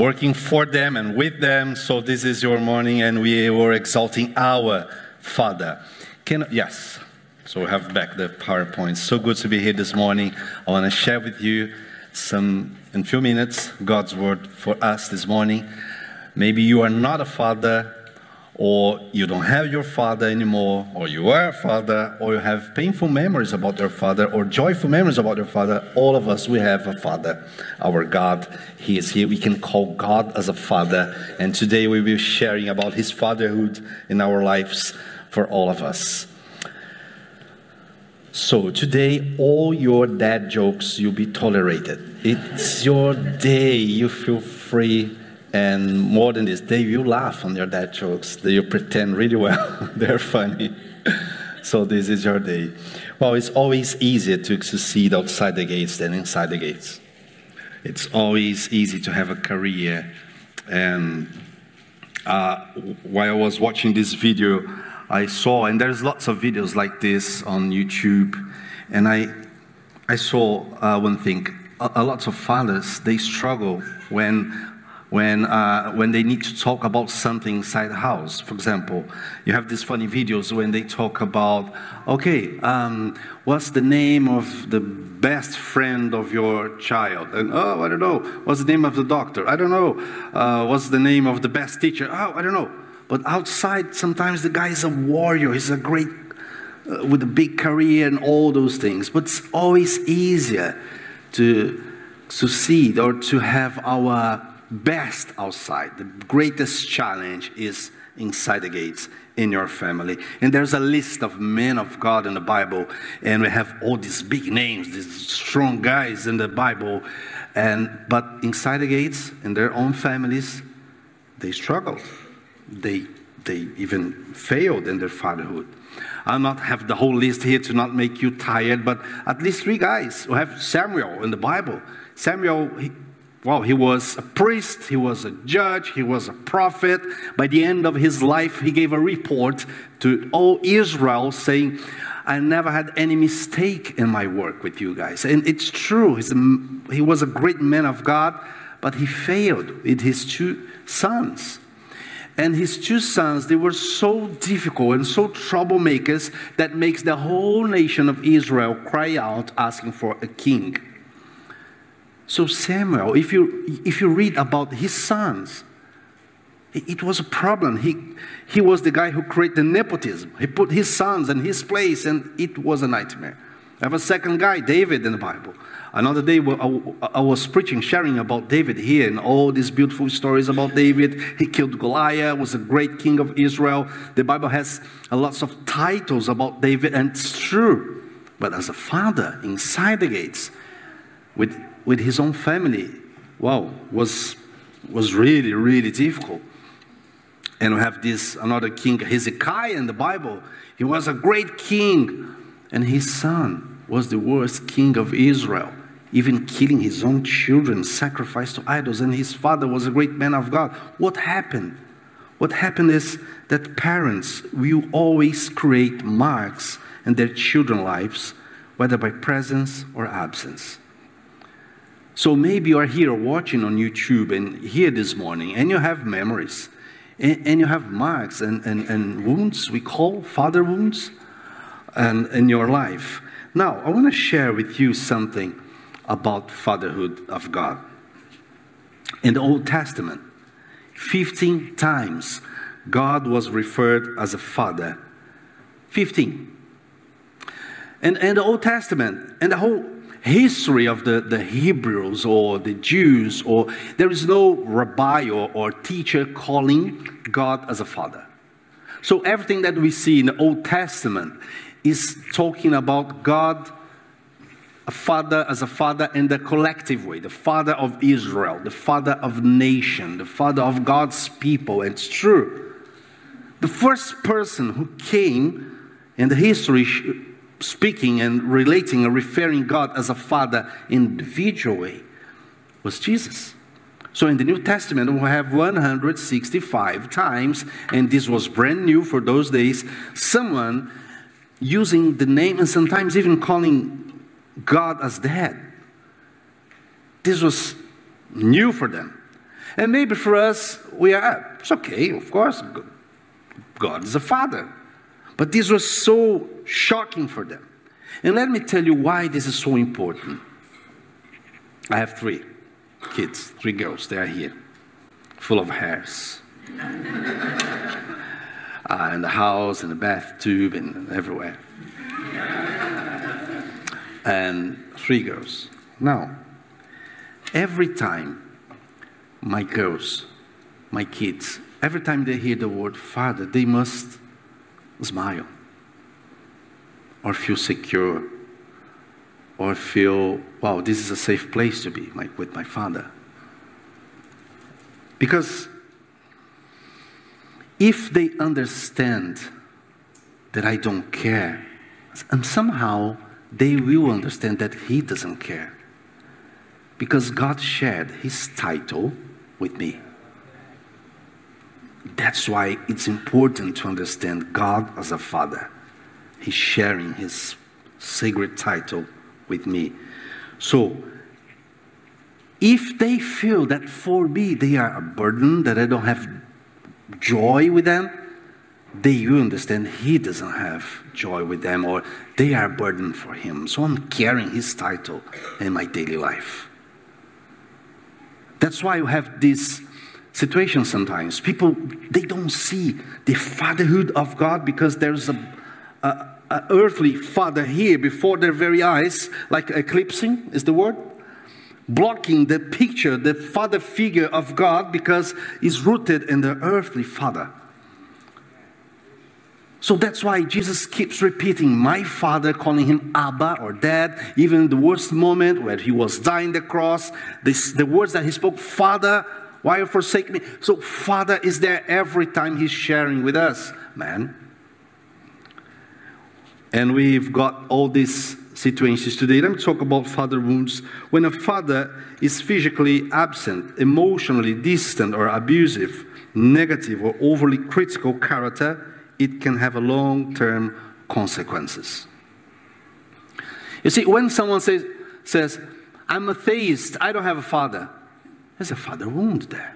working for them and with them. So this is your morning, and we were exalting our Father. Can yes. So we have back the PowerPoint. So good to be here this morning. I want to share with you some, in few minutes, God's word for us this morning. Maybe you are not a father, or you don't have your father anymore, or you are a father, or you have painful memories about your father, or joyful memories about your father. All of us, we have a father. Our God, He is here. We can call God as a father. And today we will be sharing about His fatherhood in our lives for all of us. So today, all your dad jokes you'll be tolerated. It's your day. You feel free and more than this, they will laugh on your dad jokes. They will pretend really well. They're funny. so this is your day. Well, it's always easier to succeed outside the gates than inside the gates. It's always easy to have a career. And uh, while I was watching this video, I saw, and there's lots of videos like this on YouTube, and I, I saw uh, one thing. A, a lot of fathers, they struggle when when, uh, when they need to talk about something inside the house. For example, you have these funny videos when they talk about, okay, um, what's the name of the best friend of your child? And, oh, I don't know. What's the name of the doctor? I don't know. Uh, what's the name of the best teacher? Oh, I don't know. But outside, sometimes the guy is a warrior. He's a great, uh, with a big career and all those things. But it's always easier to succeed or to have our best outside. The greatest challenge is inside the gates in your family. And there's a list of men of God in the Bible, and we have all these big names, these strong guys in the Bible. And but inside the gates, in their own families, they struggled. They they even failed in their fatherhood. I'll not have the whole list here to not make you tired, but at least three guys who have Samuel in the Bible. Samuel, he, well, he was a priest, he was a judge, he was a prophet. By the end of his life, he gave a report to all Israel saying, I never had any mistake in my work with you guys. And it's true, a, he was a great man of God, but he failed with his two sons. And his two sons, they were so difficult and so troublemakers that makes the whole nation of Israel cry out asking for a king. So Samuel, if you if you read about his sons, it was a problem. He he was the guy who created nepotism. He put his sons in his place, and it was a nightmare. I have a second guy, David, in the Bible. Another day, I was preaching, sharing about David here, and all these beautiful stories about David. He killed Goliath, was a great king of Israel. The Bible has lots of titles about David, and it's true. But as a father inside the gates, with with his own family, wow, was, was really, really difficult. And we have this another king, Hezekiah in the Bible. He was a great king, and his son was the worst king of Israel, even killing his own children, sacrificed to idols. And his father was a great man of God. What happened? What happened is that parents will always create marks in their children's lives, whether by presence or absence. So maybe you are here watching on YouTube and here this morning, and you have memories, and, and you have marks and, and, and wounds, we call father wounds, and in your life. Now, I want to share with you something about fatherhood of God. In the Old Testament, 15 times God was referred as a father. 15. And in the Old Testament, and the whole history of the, the Hebrews or the Jews, or there is no rabbi or, or teacher calling God as a father. So everything that we see in the Old Testament is talking about God, a father as a father in the collective way, the father of Israel, the father of nation, the father of God's people. It's true. The first person who came in the history speaking and relating and referring God as a father individually was Jesus. So in the New Testament, we have 165 times, and this was brand new for those days, someone using the name and sometimes even calling God as dad. This was new for them. And maybe for us, we are, ah, it's okay, of course, God is a father. But this was so shocking for them. And let me tell you why this is so important. I have three kids, three girls, they are here, full of hairs. uh, in the house, in the bathtub, and everywhere. and three girls. Now, every time my girls, my kids, every time they hear the word father, they must smile or feel secure or feel, wow, this is a safe place to be with my father. Because if they understand that I don't care, and somehow they will understand that He doesn't care. Because God shared His title with me. That's why it's important to understand God as a Father. He's sharing His sacred title with me. So, if they feel that for me they are a burden, that I don't have joy with them, they will understand he doesn't have joy with them or they are a burden for him. So I'm carrying his title in my daily life. That's why you have this situation sometimes. People, they don't see the fatherhood of God because there's a, a, a earthly father here before their very eyes, like eclipsing is the word blocking the picture, the father figure of God because he's rooted in the earthly father. So that's why Jesus keeps repeating, My Father, calling him Abba or Dad, even the worst moment where he was dying the cross, this, the words that he spoke, Father, why you forsake me? So Father is there every time he's sharing with us, man. And we've got all these situations today. Let me talk about father wounds. When a father is physically absent, emotionally distant, or abusive, negative, or overly critical character, it can have a long term consequences. You see, when someone says, says, I'm atheist, I don't have a father, there's a father wound there.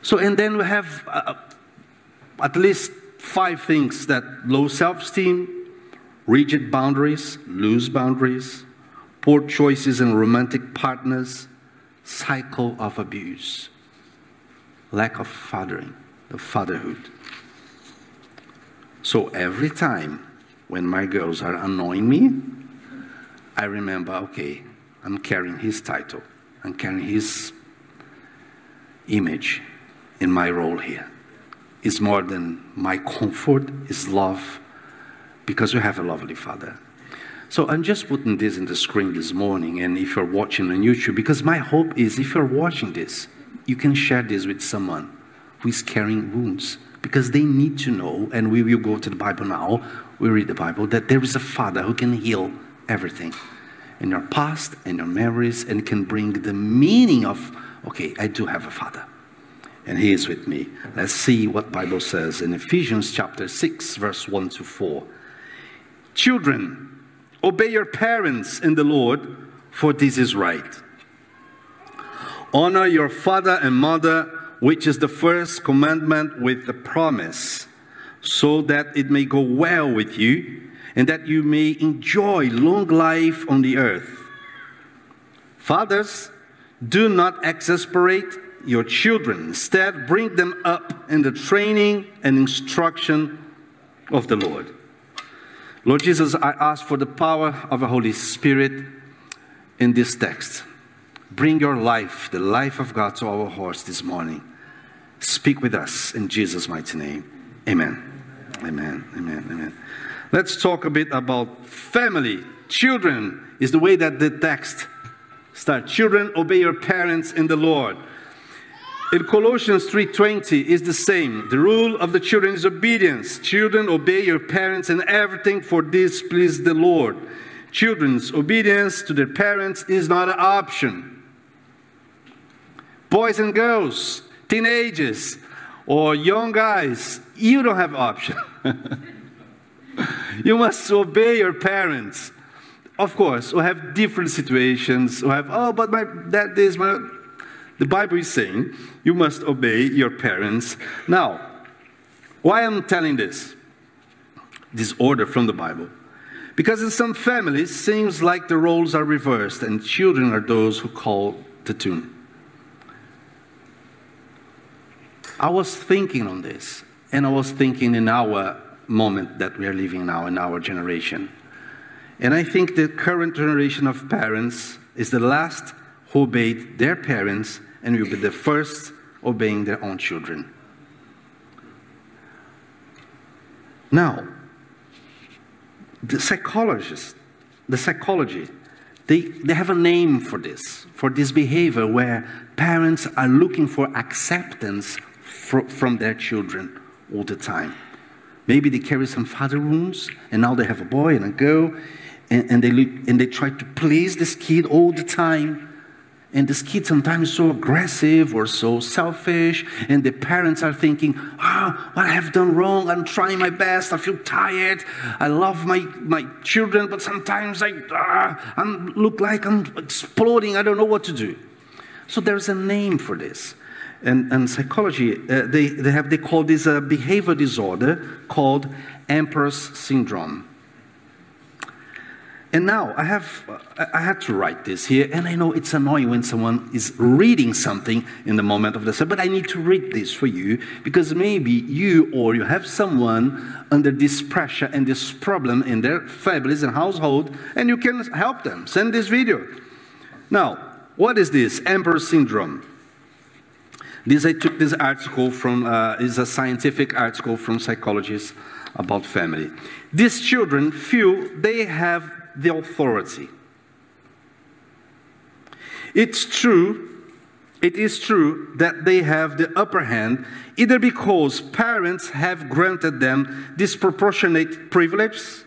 So, and then we have uh, at least five things that low self esteem, rigid boundaries, loose boundaries, poor choices in romantic partners, cycle of abuse, lack of fathering the fatherhood. So every time when my girls are annoying me, I remember, okay, I'm carrying his title, I'm carrying his image in my role here. It's more than my comfort, it's love, because we have a lovely father. So I'm just putting this in the screen this morning, and if you're watching on YouTube, because my hope is if you're watching this, you can share this with someone who is carrying wounds because they need to know, and we will go to the Bible now, we read the Bible, that there is a Father who can heal everything in your past and your memories and can bring the meaning of, okay, I do have a Father. And he is with me. Let's see what Bible says in Ephesians chapter 6, verse 1 to 4. Children, obey your parents in the Lord, for this is right. Honor your father and mother which is the first commandment with the promise, so that it may go well with you and that you may enjoy long life on the earth. Fathers, do not exasperate your children. Instead, bring them up in the training and instruction of the Lord. Lord Jesus, I ask for the power of the Holy Spirit in this text. Bring your life, the life of God, to our hearts this morning. Speak with us in Jesus' mighty name. Amen. Amen. Amen. Amen. Let's talk a bit about family. Children is the way that the text starts. Children, obey your parents in the Lord. In Colossians 3:20 is the same. The rule of the children is obedience. Children, obey your parents in everything, for this please the Lord. Children's obedience to their parents is not an option. Boys and girls, teenagers or young guys, you don't have option. you must obey your parents. of course, we have different situations. We have, oh, but my dad is my. The Bible is saying you must obey your parents. Now, why I'm telling this? This order from the Bible. Because in some families, seems like the roles are reversed and children are those who call the tune. I was thinking on this, and I was thinking in our moment that we are living now, in our generation. And I think the current generation of parents is the last who obeyed their parents and will be the first obeying their own children. Now, the psychologists, the psychology, they, they have a name for this, for this behavior where parents are looking for acceptance fr- from their children all the time. Maybe they carry some father wounds, and now they have a boy and a girl, and, and, they, look, and they try to please this kid all the time. And this kid sometimes so aggressive or so selfish, and the parents are thinking, ah, oh, what I have done wrong? I'm trying my best. I feel tired. I love my, my children, but sometimes I, ah, I look like I'm exploding. I don't know what to do. So there's a name for this. And, and psychology, uh, they, they, have, they call this a behavior disorder called Emperor's syndrome. And now I have I had to write this here, and I know it's annoying when someone is reading something in the moment of the sermon, but I need to read this for you because maybe you or you have someone under this pressure and this problem in their families and household, and you can help them. Send this video. Now, what is this Emperor syndrome? This I took this article from uh, is a scientific article from psychologists about family. These children feel they have the authority. It's true, it is true that they have the upper hand either because parents have granted them disproportionate privileges,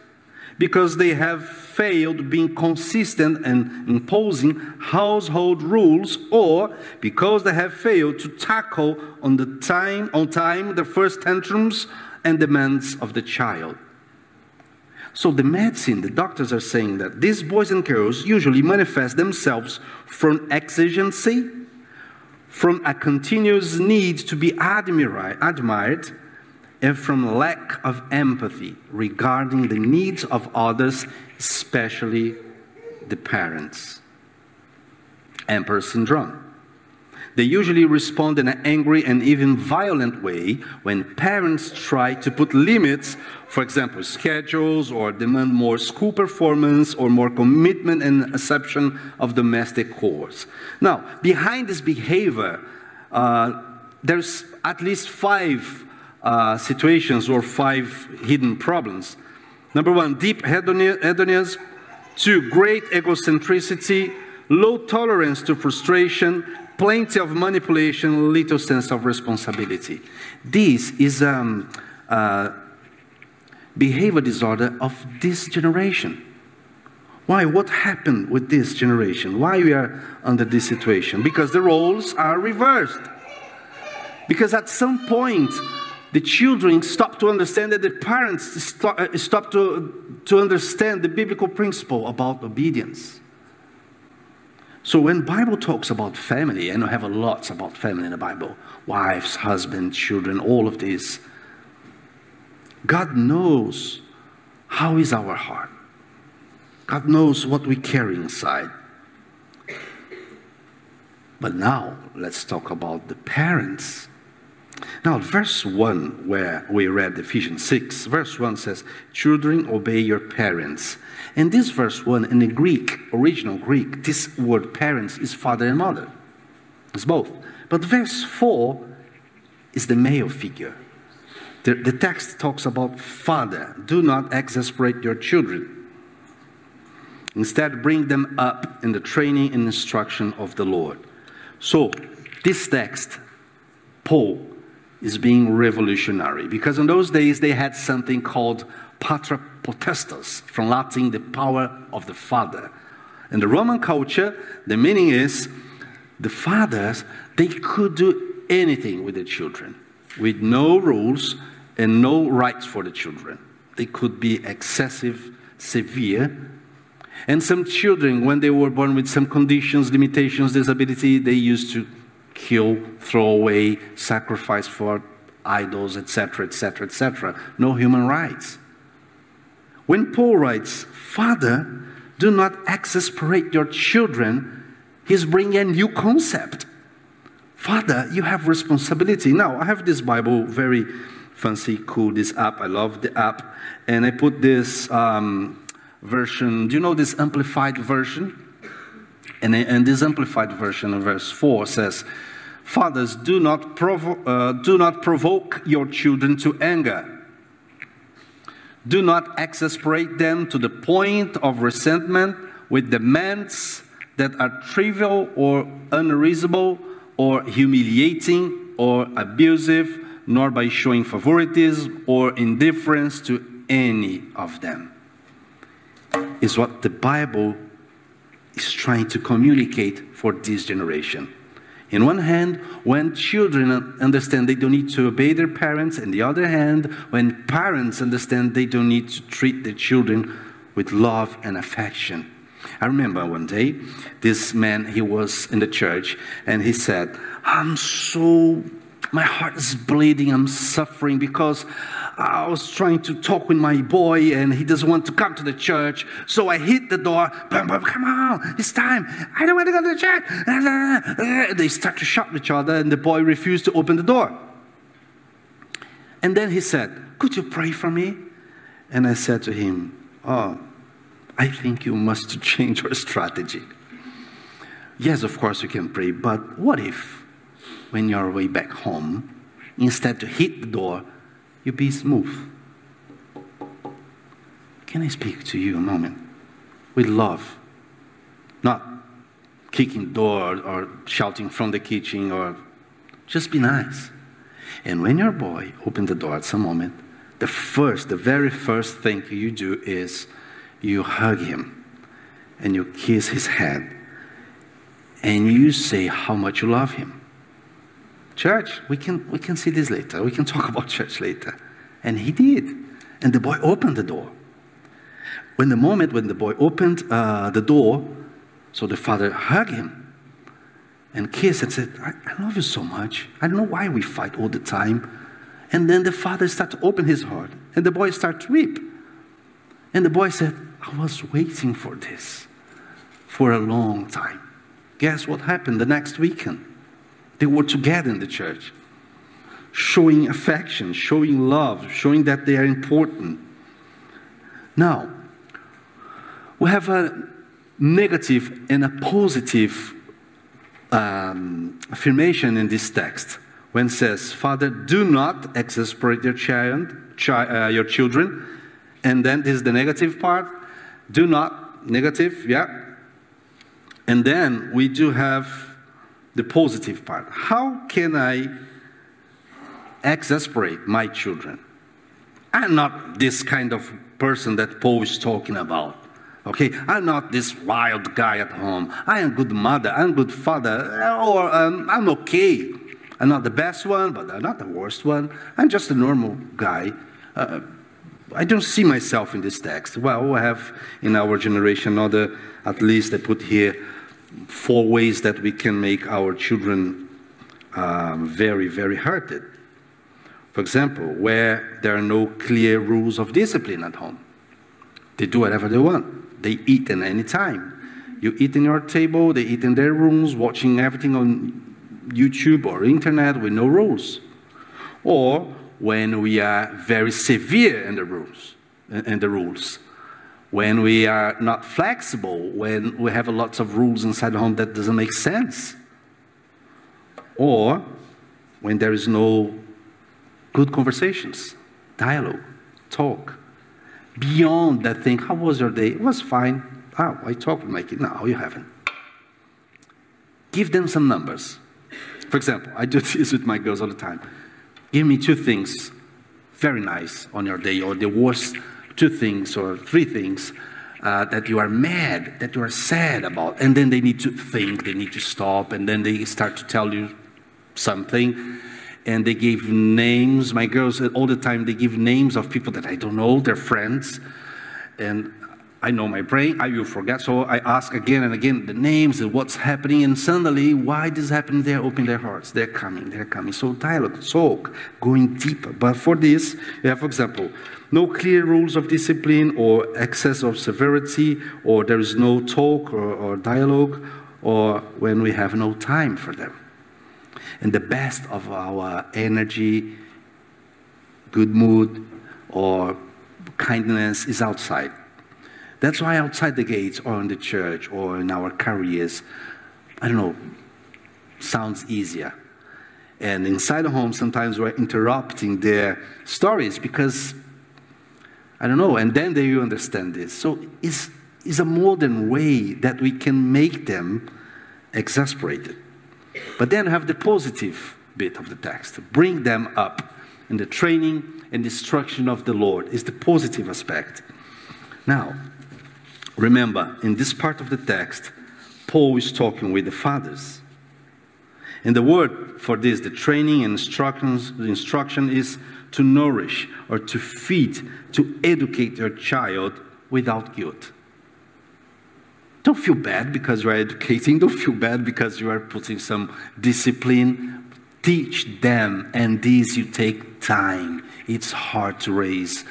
because they have failed being consistent and imposing household rules, or because they have failed to tackle on the time on time the first tantrums and demands of the child. So the medicine, the doctors are saying that these boys and girls usually manifest themselves from exigency, from a continuous need to be admired, and from lack of empathy regarding the needs of others, especially the parents. Emperor syndrome. They usually respond in an angry and even violent way when parents try to put limits, for example, schedules or demand more school performance or more commitment and acceptance of domestic chores. Now, behind this behavior, uh, there's at least five uh, situations or five hidden problems. Number one, deep hedonism. Two, great egocentricity, low tolerance to frustration, plenty of manipulation, little sense of responsibility. This is a um, uh, behavior disorder of this generation. Why? What happened with this generation? Why we are under this situation? Because the roles are reversed. Because at some point, the children stop to understand that the parents stop, uh, stop to, to understand the biblical principle about obedience. So when Bible talks about family, and I have a lot about family in the Bible, wives, husbands, children, all of this, God knows how is our heart. God knows what we carry inside. But now let's talk about the parents. Now, verse 1, where we read Ephesians 6, verse 1 says, Children, obey your parents in this verse 1, in the Greek, original Greek, this word parents is father and mother. It's both. But verse 4 is the male figure. The, the text talks about father. Do not exasperate your children. Instead, bring them up in the training and instruction of the Lord. So, this text, Paul, is being revolutionary because in those days they had something called patria potestas, from Latin, the power of the father. In the Roman culture, the meaning is the fathers, they could do anything with the children, with no rules and no rights for the children. They could be excessive, severe, And some children, when they were born with some conditions, limitations, disability, they used to kill, throw away, sacrifice for idols, etc., etc., etc. No human rights. When Paul writes, Father, do not exasperate your children, he's bringing a new concept. Father, you have responsibility. Now, I have this Bible, very fancy, cool, this app. I love the app. And I put this um, version. Do you know this amplified version? And, and this amplified version of verse 4 says, Fathers, do not, provo- uh, do not provoke your children to anger. Do not exasperate them to the point of resentment with demands that are trivial or unreasonable or humiliating or abusive, nor by showing favoritism or indifference to any of them is what the Bible is trying to communicate for this generation. In one hand, when children understand they don't need to obey their parents, and the other hand, when parents understand they don't need to treat their children with love and affection. I remember one day, this man, he was in the church, and he said, I'm so, my heart is bleeding, I'm suffering because I was trying to talk with my boy and he doesn't want to come to the church. So I hit the door. Come on, it's time. I don't want to go to the church. They start to shout each other and the boy refused to open the door. And then he said, Could you pray for me? And I said to him, Oh, I think you must change your strategy. Yes, of course you can pray, but what if when you're way back home, instead to hit the door, you be smooth. Can I speak to you a moment? With love. Not kicking door or shouting from the kitchen or just be nice. And when your boy opens the door at some moment, the first, the very first thing you do is you hug him and you kiss his head and you say how much you love him. Church, we can, we can see this later. We can talk about church later. And he did. And the boy opened the door. When the moment when the boy opened uh, the door, so the father hugged him and kissed and said, I, I love you so much. I don't know why we fight all the time. And then the father started to open his heart, and the boy started to weep. And the boy said, I was waiting for this for a long time. Guess what happened the next weekend? They were together in the church, showing affection, showing love, showing that they are important. Now, we have a negative and a positive um, affirmation in this text when it says, Father, do not exasperate your, child, chi- uh, your children. And then this is the negative part. Do not, negative, yeah. And then we do have the positive part. How can I exasperate my children? I'm not this kind of person that Paul is talking about. Okay, I'm not this wild guy at home. I am good mother. I'm good father. Or um, I'm okay. I'm not the best one, but I'm not the worst one. I'm just a normal guy. Uh, I don't see myself in this text. Well, we have in our generation other, at least I put here, four ways that we can make our children um, very, very hurted. For example, where there are no clear rules of discipline at home, they do whatever they want. They eat at any time. You eat in your table, they eat in their rooms, watching everything on YouTube or internet with no rules. Or when we are very severe in the rules, in the rules when we are not flexible, when we have lots of rules inside the home that doesn't make sense, or when there is no good conversations, dialogue, talk. Beyond that thing, how was your day? It was fine. Oh, I talked with my kid. No, you haven't. Give them some numbers. For example, I do this with my girls all the time. Give me two things very nice on your day, or the worst two things or three things uh, that you are mad, that you are sad about. And then they need to think, they need to stop, and then they start to tell you something. And they give names. My girls, all the time, they give names of people that I don't know, their friends. And I know my brain, I will forget. So I ask again and again the names and what's happening, and suddenly, why this happening? They're opening their hearts. They're coming, they're coming. So dialogue, talk, going deeper. But for this, you have, for example, no clear rules of discipline or excess of severity, or there is no talk or, or dialogue, or when we have no time for them. And the best of our energy, good mood, or kindness is outside that's why outside the gates or in the church or in our careers, I don't know, sounds easier. And inside the home, sometimes we're interrupting their stories because, I don't know, and then they will understand this. So it's, it's a modern way that we can make them exasperated. But then have the positive bit of the text. Bring them up in the training and instruction of the Lord is the positive aspect. Now, Remember, in this part of the text, Paul is talking with the fathers. And the word for this, the training and instructions, the instruction is to nourish or to feed, to educate your child without guilt. Don't feel bad because you are educating. Don't feel bad because you are putting some discipline. Teach them, and these you take time. It's hard to raise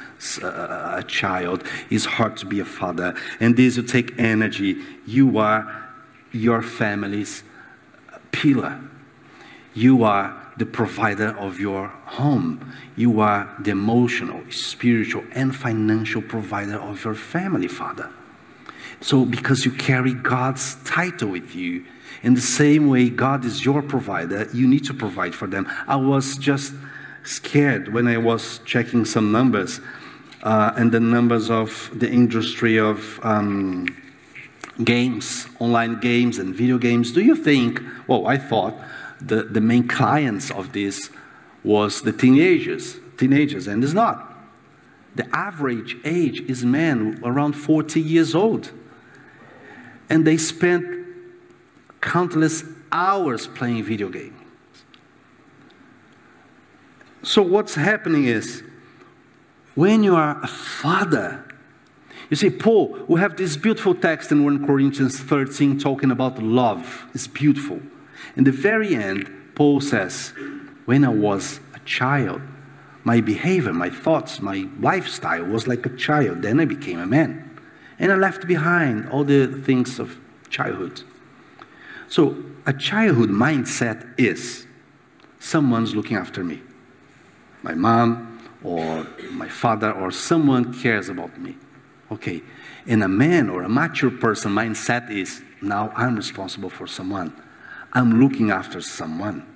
uh, a child. It's hard to be a father. And these you take energy. You are your family's pillar. You are the provider of your home. You are the emotional, spiritual, and financial provider of your family, Father. So, because you carry God's title with you, in the same way God is your provider, you need to provide for them. I was just scared when I was checking some numbers uh, and the numbers of the industry of um, games, online games, and video games. Do you think? Well, I thought the, the main clients of this was the teenagers, teenagers, and it's not. The average age is men around 40 years old. And they spent countless hours playing video games. So, what's happening is when you are a father, you see, Paul, we have this beautiful text in 1 Corinthians 13 talking about love. It's beautiful. In the very end, Paul says, When I was a child, my behavior, my thoughts, my lifestyle was like a child. Then I became a man. And I left behind all the things of childhood. So, a childhood mindset is someone's looking after me. My mom, or my father or someone cares about me. Okay. And a man or a mature person mindset is now I'm responsible for someone. I'm looking after someone.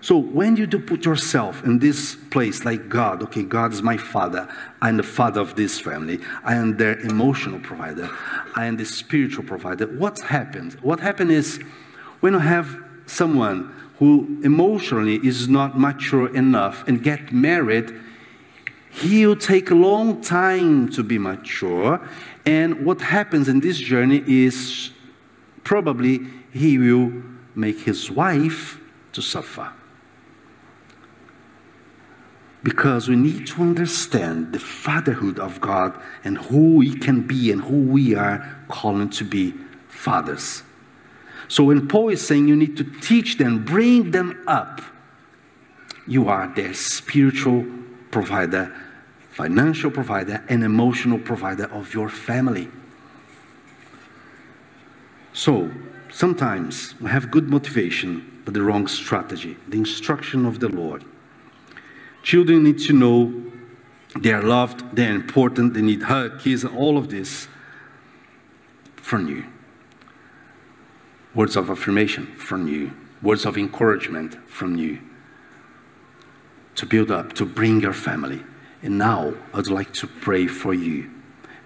So when you do put yourself in this place like God, okay, God is my father. I'm the father of this family. I am their emotional provider. I am the spiritual provider. What happens? What happens is when you have someone who emotionally is not mature enough and get married, He'll take a long time to be mature. And what happens in this journey is probably he will make his wife to suffer. Because we need to understand the fatherhood of God and who we can be and who we are calling to be fathers. So when Paul is saying you need to teach them, bring them up, you are their spiritual provider financial provider, and emotional provider of your family. So, sometimes we have good motivation, but the wrong strategy, the instruction of the Lord. Children need to know they are loved, they're important, they need hug, kiss, all of this from you. Words of affirmation from you, words of encouragement from you to build up, to bring your family and now I'd like to pray for you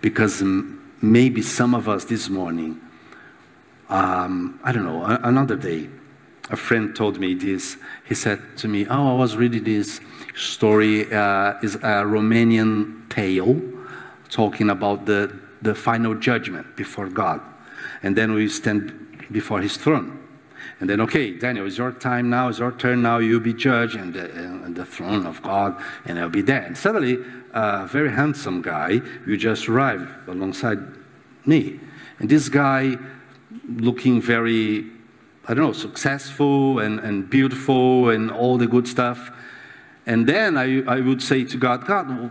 because maybe some of us this morning, um, I don't know, another day, a friend told me this. He said to me, Oh, I was reading this story, uh, is a Romanian tale talking about the, the final judgment before God. And then we stand before his throne. And then, okay, Daniel, it's your time now, it's your turn now, you'll be judged in the, in the throne of God, and I'll be there. And suddenly, a very handsome guy, you just arrive alongside me. And this guy, looking very, I don't know, successful and, and beautiful and all the good stuff. And then I, I would say to God, God,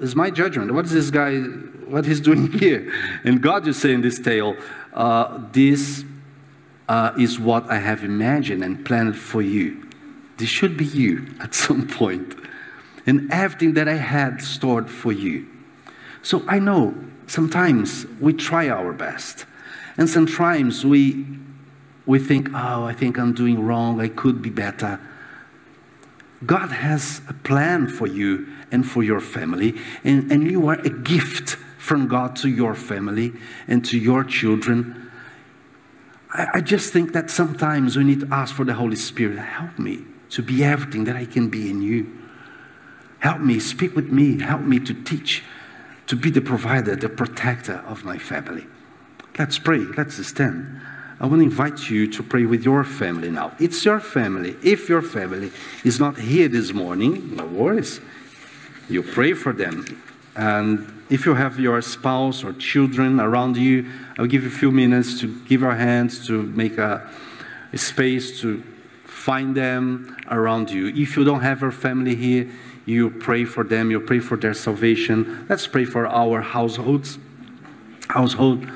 is my judgment. What is this guy, what he's doing here? And God is saying this tale, uh, this uh, is what I have imagined and planned for you. This should be you at some point. And everything that I had stored for you. So I know sometimes we try our best. And sometimes we, we think, oh, I think I'm doing wrong. I could be better. God has a plan for you and for your family, and, and you are a gift from God to your family and to your children. I, I just think that sometimes we need to ask for the Holy Spirit help me to be everything that I can be in you. Help me, speak with me, help me to teach, to be the provider, the protector of my family. Let's pray, let's stand. I want to invite you to pray with your family now. It's your family. If your family is not here this morning, no worries. You pray for them. And if you have your spouse or children around you, I'll give you a few minutes to give our hands to make a, a space to find them around you. If you don't have your family here, you pray for them, you pray for their salvation. Let's pray for our households. Household.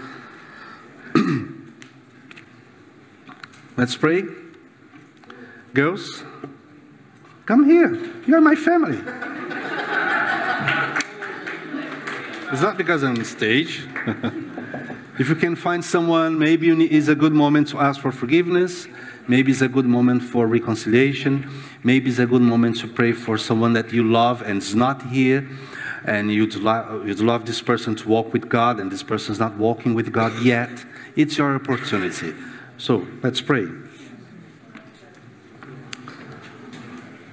Let's pray. Girls, come here. You're my family. it's not because I'm on stage. if you can find someone, maybe it's a good moment to ask for forgiveness. Maybe it's a good moment for reconciliation. Maybe it's a good moment to pray for someone that you love and is not here. And you'd, lo- you'd love this person to walk with God, and this person is not walking with God yet. It's your opportunity. So let's pray.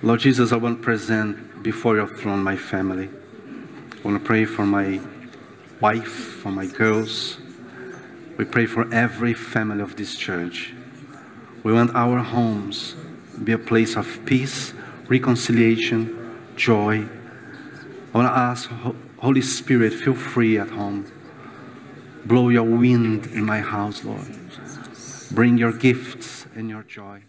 Lord Jesus, I want to present before your throne my family. I want to pray for my wife, for my girls. We pray for every family of this church. We want our homes to be a place of peace, reconciliation, joy. I want to ask, Holy Spirit, feel free at home. Blow your wind in my house, Lord. Bring your gifts and your joy.